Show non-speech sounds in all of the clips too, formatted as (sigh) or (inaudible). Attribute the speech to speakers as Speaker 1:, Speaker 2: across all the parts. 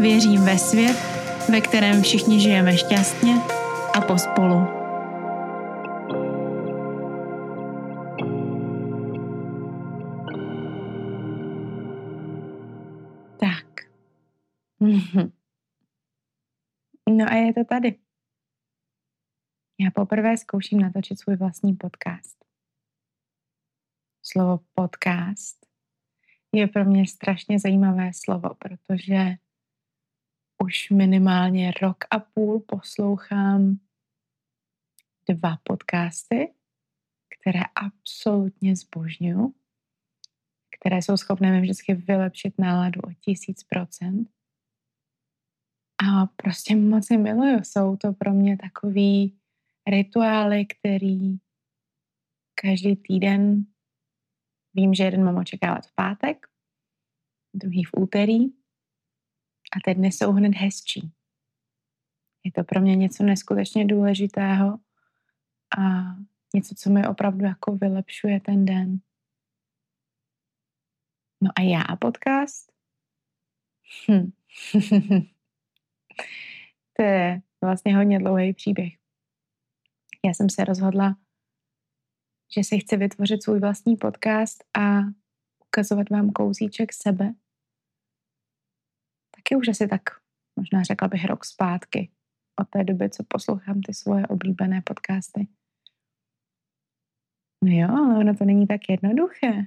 Speaker 1: Věřím ve svět, ve kterém všichni žijeme šťastně a pospolu. Tak. (laughs) No a je to tady. Já poprvé zkouším natočit svůj vlastní podcast. Slovo podcast je pro mě strašně zajímavé slovo, protože už minimálně rok a půl poslouchám dva podcasty, které absolutně zbožňuju, které jsou schopné mi vždycky vylepšit náladu o tisíc procent. A prostě moc je miluju. Jsou to pro mě takový rituály, který každý týden vím, že jeden mám očekávat v pátek, druhý v úterý a ty dny jsou hned hezčí. Je to pro mě něco neskutečně důležitého a něco, co mi opravdu jako vylepšuje ten den. No a já podcast? Hm. (laughs) to je vlastně hodně dlouhý příběh já jsem se rozhodla, že si chci vytvořit svůj vlastní podcast a ukazovat vám kouzíček sebe. Taky už asi tak, možná řekla bych rok zpátky, od té doby, co poslouchám ty svoje oblíbené podcasty. No jo, ale ono to není tak jednoduché. (laughs)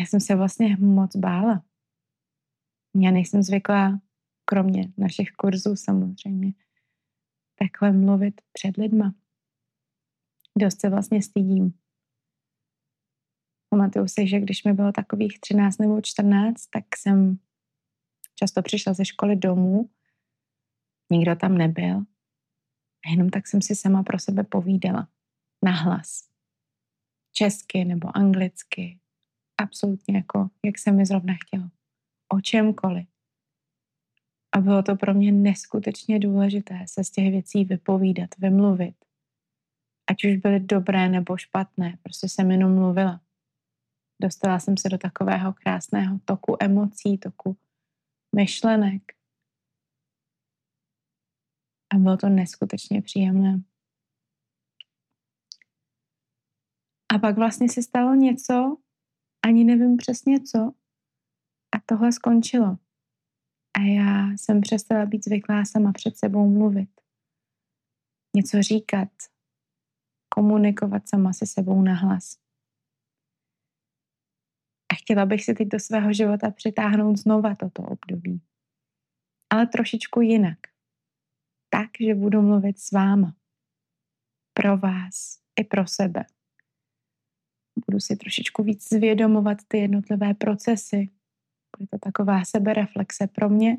Speaker 1: Já jsem se vlastně moc bála. Já nejsem zvyklá, kromě našich kurzů samozřejmě, takhle mluvit před lidma. Dost se vlastně stydím. Pamatuju si, že když mi bylo takových 13 nebo 14, tak jsem často přišla ze školy domů, nikdo tam nebyl a jenom tak jsem si sama pro sebe povídala. Nahlas. Česky nebo anglicky. Absolutně jako, jak se mi zrovna chtělo. O čemkoliv. A bylo to pro mě neskutečně důležité se z těch věcí vypovídat, vymluvit. Ať už byly dobré nebo špatné, prostě jsem jenom mluvila. Dostala jsem se do takového krásného toku emocí, toku myšlenek. A bylo to neskutečně příjemné. A pak vlastně se stalo něco, ani nevím přesně co, a tohle skončilo. A já jsem přestala být zvyklá sama před sebou mluvit. Něco říkat, komunikovat sama se sebou nahlas. Chtěla bych si teď do svého života přitáhnout znova toto období. Ale trošičku jinak. Tak, že budu mluvit s váma. Pro vás i pro sebe. Budu si trošičku víc zvědomovat ty jednotlivé procesy, je to taková sebereflexe pro mě.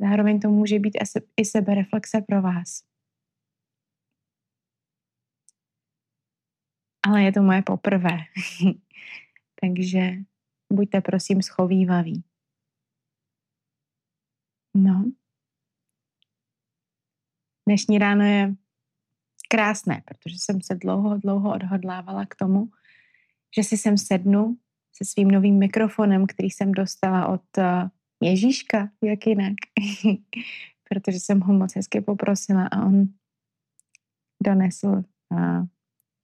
Speaker 1: Zároveň to může být i sebereflexe pro vás. Ale je to moje poprvé. (laughs) Takže buďte prosím schovývaví. No. Dnešní ráno je krásné, protože jsem se dlouho, dlouho odhodlávala k tomu, že si sem sednu se svým novým mikrofonem, který jsem dostala od eh, Ježíška, jak jinak, (laughs) protože jsem ho moc hezky poprosila a on donesl uh,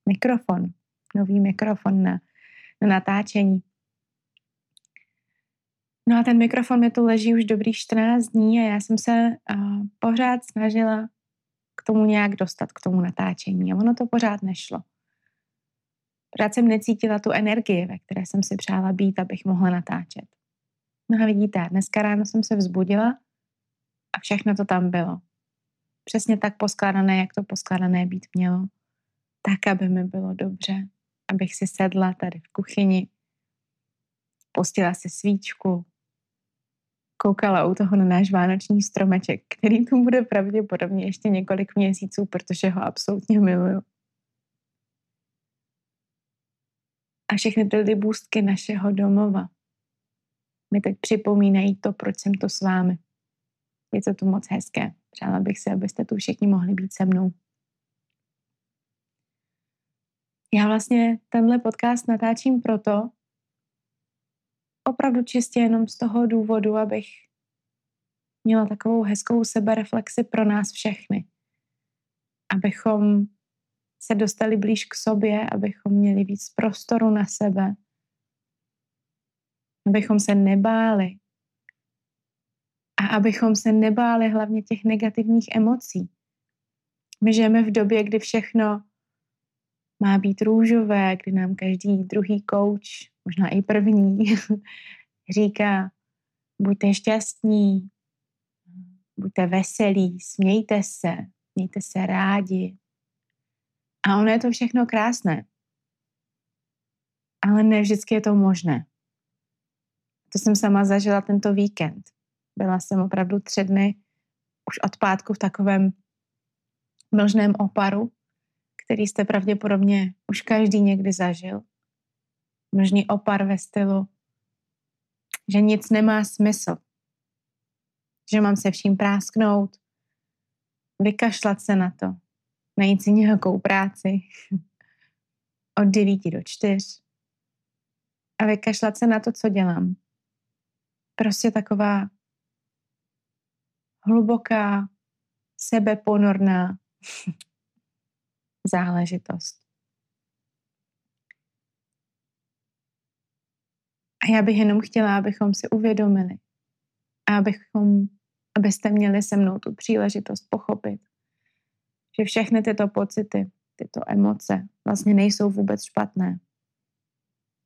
Speaker 1: mikrofon, nový mikrofon na, na natáčení. No a ten mikrofon mi tu leží už dobrých 14 dní a já jsem se pořád snažila k tomu nějak dostat, k tomu natáčení a ono to pořád nešlo. Pořád jsem necítila tu energii, ve které jsem si přála být, abych mohla natáčet. No a vidíte, dneska ráno jsem se vzbudila a všechno to tam bylo. Přesně tak poskládané, jak to poskládané být mělo. Tak, aby mi bylo dobře. Abych si sedla tady v kuchyni, pustila si svíčku, koukala u toho na náš vánoční stromeček, který tu bude pravděpodobně ještě několik měsíců, protože ho absolutně miluju. A všechny ty libůstky našeho domova mi teď připomínají to, proč jsem to s vámi. Je to tu moc hezké. Přála bych si, abyste tu všichni mohli být se mnou. Já vlastně tenhle podcast natáčím proto, opravdu čistě jenom z toho důvodu, abych měla takovou hezkou sebereflexi pro nás všechny. Abychom se dostali blíž k sobě, abychom měli víc prostoru na sebe, abychom se nebáli a abychom se nebáli hlavně těch negativních emocí. My žijeme v době, kdy všechno má být růžové, kdy nám každý druhý kouč, možná i první, (laughs) říká, buďte šťastní, buďte veselí, smějte se, mějte se rádi. A ono je to všechno krásné. Ale ne vždycky je to možné. To jsem sama zažila tento víkend. Byla jsem opravdu tři dny už od pátku v takovém mlžném oparu, který jste pravděpodobně už každý někdy zažil. Mlžný opar ve stylu, že nic nemá smysl. Že mám se vším prásknout, vykašlat se na to, najít si nějakou práci (laughs) od 9 do 4 a vykašlat se na to, co dělám. Prostě taková hluboká, sebeponorná záležitost. A já bych jenom chtěla, abychom si uvědomili a abychom, abyste měli se mnou tu příležitost pochopit, že všechny tyto pocity, tyto emoce vlastně nejsou vůbec špatné.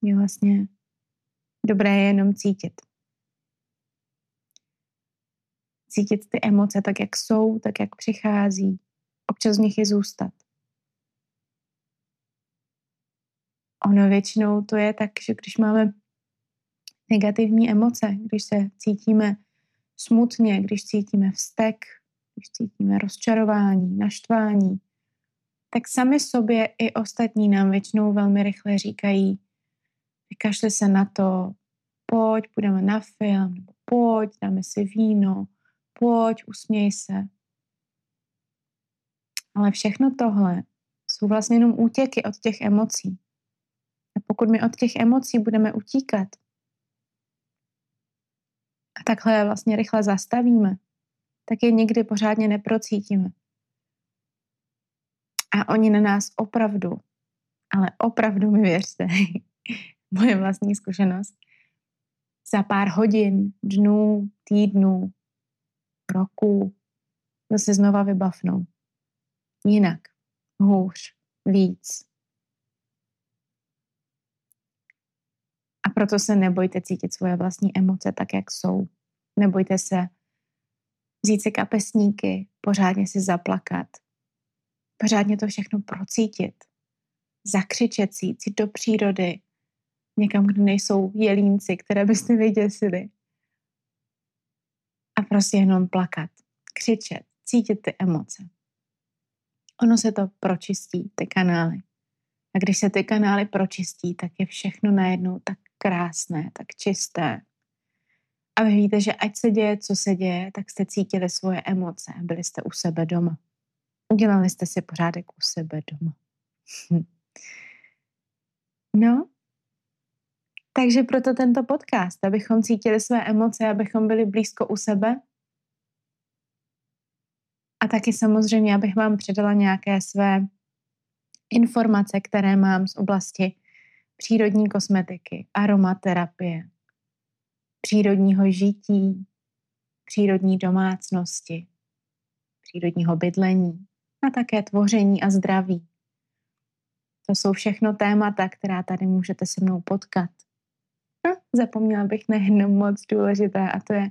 Speaker 1: Je vlastně dobré je jenom cítit. Cítit ty emoce tak, jak jsou, tak, jak přichází. Občas z nich i zůstat. Ono většinou to je tak, že když máme negativní emoce, když se cítíme smutně, když cítíme vztek, když cítíme rozčarování, naštvání, tak sami sobě i ostatní nám většinou velmi rychle říkají, vykašli se na to, pojď, půjdeme na film, nebo pojď, dáme si víno, pojď, usměj se. Ale všechno tohle jsou vlastně jenom útěky od těch emocí. A pokud my od těch emocí budeme utíkat a takhle vlastně rychle zastavíme, tak je nikdy pořádně neprocítíme. A oni na nás opravdu, ale opravdu mi věřte, (laughs) moje vlastní zkušenost, za pár hodin, dnů, týdnů, roku zase znova vybavnou. Jinak, hůř, víc, A proto se nebojte cítit svoje vlastní emoce tak, jak jsou. Nebojte se vzít si kapesníky, pořádně si zaplakat, pořádně to všechno procítit, zakřičet si, jít do přírody, někam, kde nejsou jelínci, které byste vyděsili. A prostě jenom plakat, křičet, cítit ty emoce. Ono se to pročistí, ty kanály. A když se ty kanály pročistí, tak je všechno najednou tak krásné, tak čisté. A vy víte, že ať se děje, co se děje, tak jste cítili svoje emoce, byli jste u sebe doma. Udělali jste si pořádek u sebe doma. no, takže proto tento podcast, abychom cítili své emoce, abychom byli blízko u sebe. A taky samozřejmě, abych vám předala nějaké své informace, které mám z oblasti přírodní kosmetiky, aromaterapie, přírodního žití, přírodní domácnosti, přírodního bydlení a také tvoření a zdraví. To jsou všechno témata, která tady můžete se mnou potkat. A zapomněla bych na jedno moc důležité a to je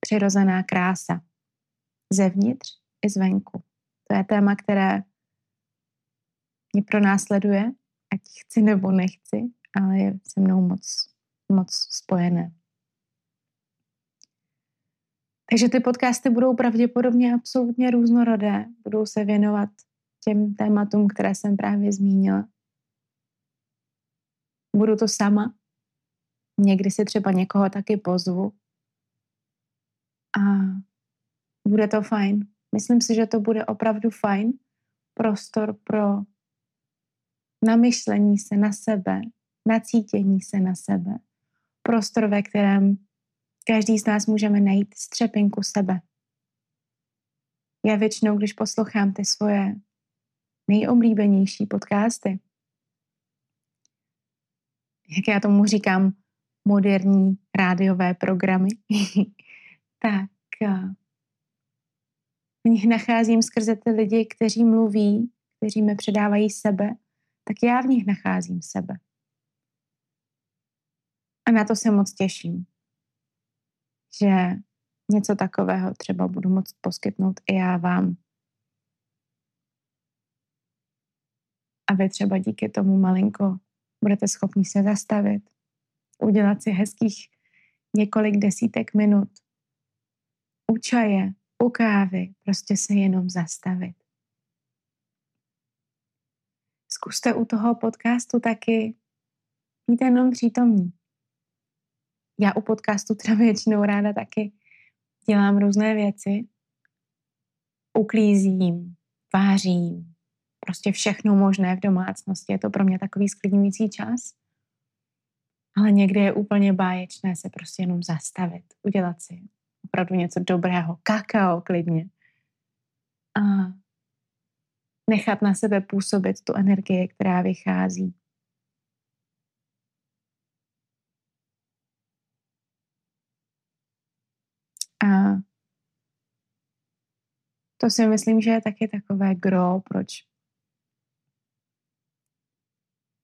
Speaker 1: přirozená krása. Zevnitř i zvenku. To je téma, které mě pronásleduje ať chci nebo nechci, ale je se mnou moc, moc spojené. Takže ty podcasty budou pravděpodobně absolutně různorodé. Budou se věnovat těm tématům, které jsem právě zmínila. Budu to sama. Někdy si třeba někoho taky pozvu. A bude to fajn. Myslím si, že to bude opravdu fajn. Prostor pro namyšlení se na sebe, nacítění se na sebe. Prostor, ve kterém každý z nás můžeme najít střepinku sebe. Já většinou, když poslouchám ty svoje nejoblíbenější podcasty, jak já tomu říkám, moderní rádiové programy, (laughs) tak eh, v nich nacházím skrze ty lidi, kteří mluví, kteří mi předávají sebe, tak já v nich nacházím sebe. A na to se moc těším, že něco takového třeba budu moct poskytnout i já vám. A vy třeba díky tomu malinko budete schopni se zastavit, udělat si hezkých několik desítek minut u čaje, u kávy, prostě se jenom zastavit. Zkuste u toho podcastu taky být jenom přítomní. Já u podcastu třeba většinou ráda taky dělám různé věci. Uklízím, vářím, prostě všechno možné v domácnosti. Je to pro mě takový sklidňující čas. Ale někdy je úplně báječné se prostě jenom zastavit, udělat si opravdu něco dobrého, kakao klidně. A nechat na sebe působit tu energii, která vychází. A to si myslím, že je taky takové gro, proč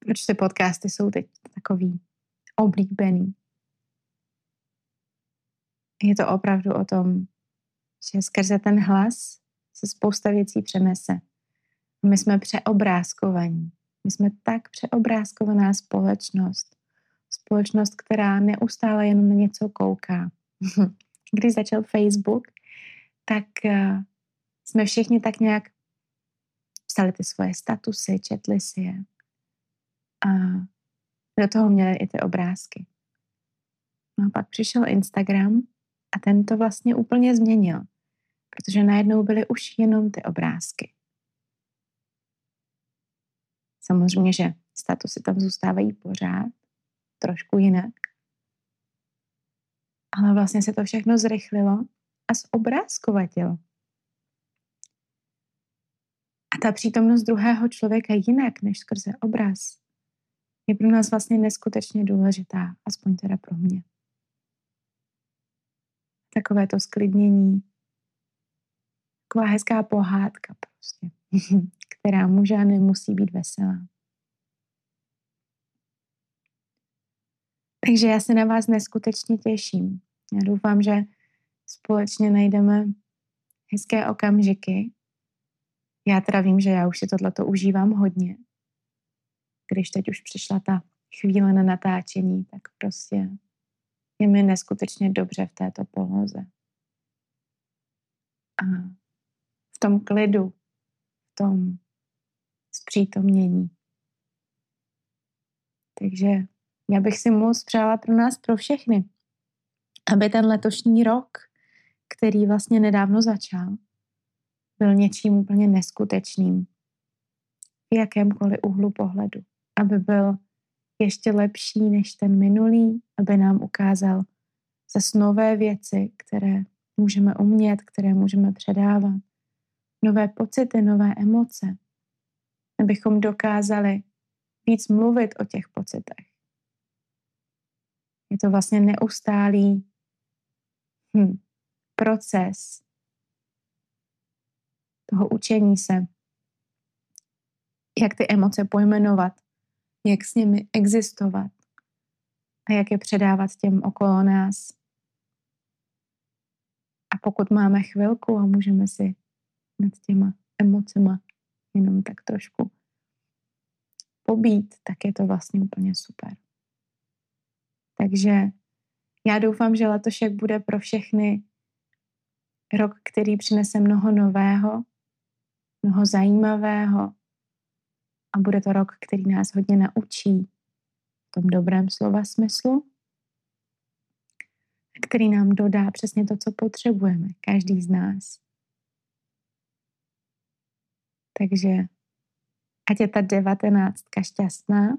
Speaker 1: proč ty podcasty jsou teď takový oblíbený. Je to opravdu o tom, že skrze ten hlas se spousta věcí přenese. My jsme přeobrázkovaní. My jsme tak přeobrázkovaná společnost. Společnost, která neustále jenom na něco kouká. (laughs) Když začal Facebook, tak uh, jsme všichni tak nějak psali ty svoje statusy, četli si je. A do toho měli i ty obrázky. No a pak přišel Instagram a ten to vlastně úplně změnil, protože najednou byly už jenom ty obrázky. Samozřejmě, že statusy tam zůstávají pořád, trošku jinak. Ale vlastně se to všechno zrychlilo a zobrázkovatilo. A ta přítomnost druhého člověka jinak než skrze obraz je pro nás vlastně neskutečně důležitá, aspoň teda pro mě. Takové to sklidnění, taková hezká pohádka prostě, (laughs) která může a nemusí být veselá. Takže já se na vás neskutečně těším. Já doufám, že společně najdeme hezké okamžiky. Já teda vím, že já už si tohleto užívám hodně. Když teď už přišla ta chvíle na natáčení, tak prostě je mi neskutečně dobře v této poloze. A v tom klidu, tom zpřítomnění. Takže já bych si moc přála pro nás, pro všechny, aby ten letošní rok, který vlastně nedávno začal, byl něčím úplně neskutečným v jakémkoliv úhlu pohledu. Aby byl ještě lepší než ten minulý, aby nám ukázal zase nové věci, které můžeme umět, které můžeme předávat, nové pocity, nové emoce, abychom dokázali víc mluvit o těch pocitech. Je to vlastně neustálý hm, proces toho učení se, jak ty emoce pojmenovat, jak s nimi existovat a jak je předávat těm okolo nás. A pokud máme chvilku a můžeme si nad těma emocema jenom tak trošku pobít, tak je to vlastně úplně super. Takže já doufám, že letošek bude pro všechny rok, který přinese mnoho nového, mnoho zajímavého a bude to rok, který nás hodně naučí v tom dobrém slova smyslu, který nám dodá přesně to, co potřebujeme, každý z nás. Takže ať je ta devatenáctka šťastná,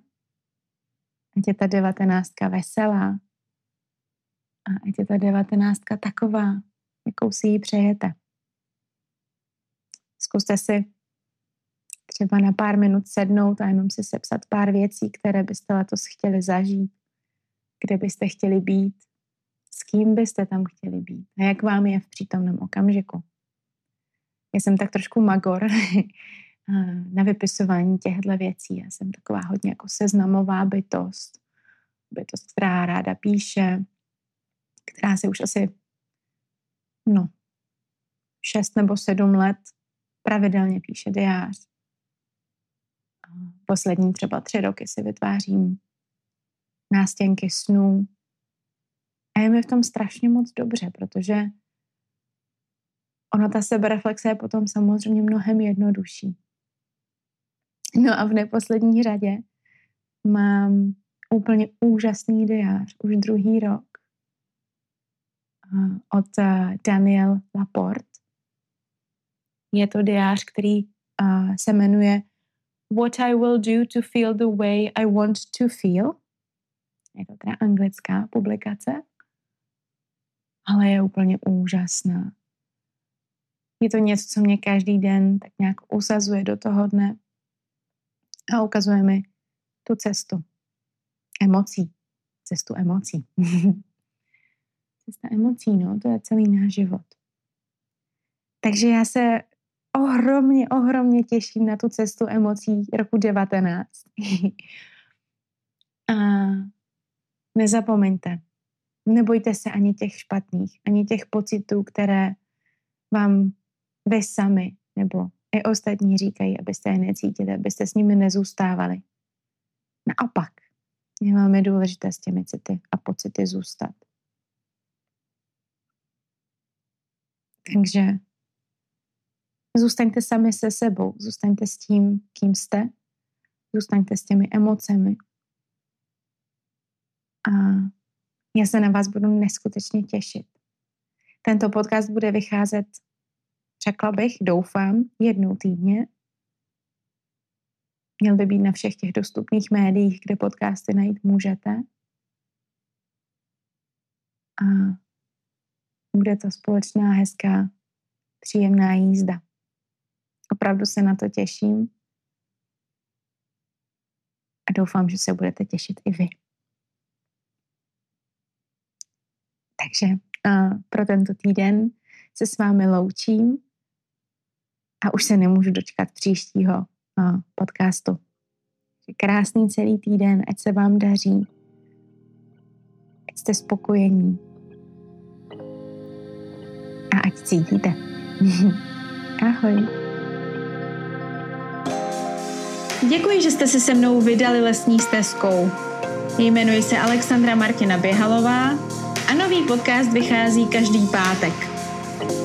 Speaker 1: ať je ta devatenáctka veselá a ať je ta devatenáctka taková, jakou si ji přejete. Zkuste si třeba na pár minut sednout a jenom si sepsat pár věcí, které byste letos chtěli zažít, kde byste chtěli být, s kým byste tam chtěli být a jak vám je v přítomném okamžiku. Já jsem tak trošku magor (laughs) na vypisování těchto věcí. Já jsem taková hodně jako seznamová bytost. Bytost, která ráda píše, která si už asi no, šest nebo sedm let pravidelně píše diář. Poslední třeba tři roky si vytvářím nástěnky snů. A je mi v tom strašně moc dobře, protože ona ta sebereflexe je potom samozřejmě mnohem jednodušší. No a v neposlední řadě mám úplně úžasný diář, už druhý rok od eh, Daniel Laporte. Je to diář, který uh, se jmenuje What I will do to feel the way I want to feel. Je to teda anglická publikace, ale je úplně úžasná. Je to něco, co mě každý den tak nějak usazuje do toho dne a ukazuje mi tu cestu emocí. Cestu emocí. (laughs) Cesta emocí, no, to je celý náš život. Takže já se ohromně, ohromně těším na tu cestu emocí roku 19. (laughs) a nezapomeňte, nebojte se ani těch špatných, ani těch pocitů, které vám vy sami nebo i ostatní říkají, abyste je necítili, abyste s nimi nezůstávali. Naopak, je velmi důležité s těmi city a pocity zůstat. Takže zůstaňte sami se sebou, zůstaňte s tím, kým jste, zůstaňte s těmi emocemi. A já se na vás budu neskutečně těšit. Tento podcast bude vycházet řekla bych, doufám, jednou týdně. Měl by být na všech těch dostupných médiích, kde podcasty najít můžete. A bude to společná, hezká, příjemná jízda. Opravdu se na to těším a doufám, že se budete těšit i vy. Takže uh, pro tento týden se s vámi loučím a už se nemůžu dočkat příštího podcastu. Krásný celý týden, ať se vám daří, ať jste spokojení a ať cítíte. (laughs) Ahoj. Děkuji, že jste se se mnou vydali lesní stezkou. Jmenuji se Alexandra Martina Běhalová a nový podcast vychází každý pátek.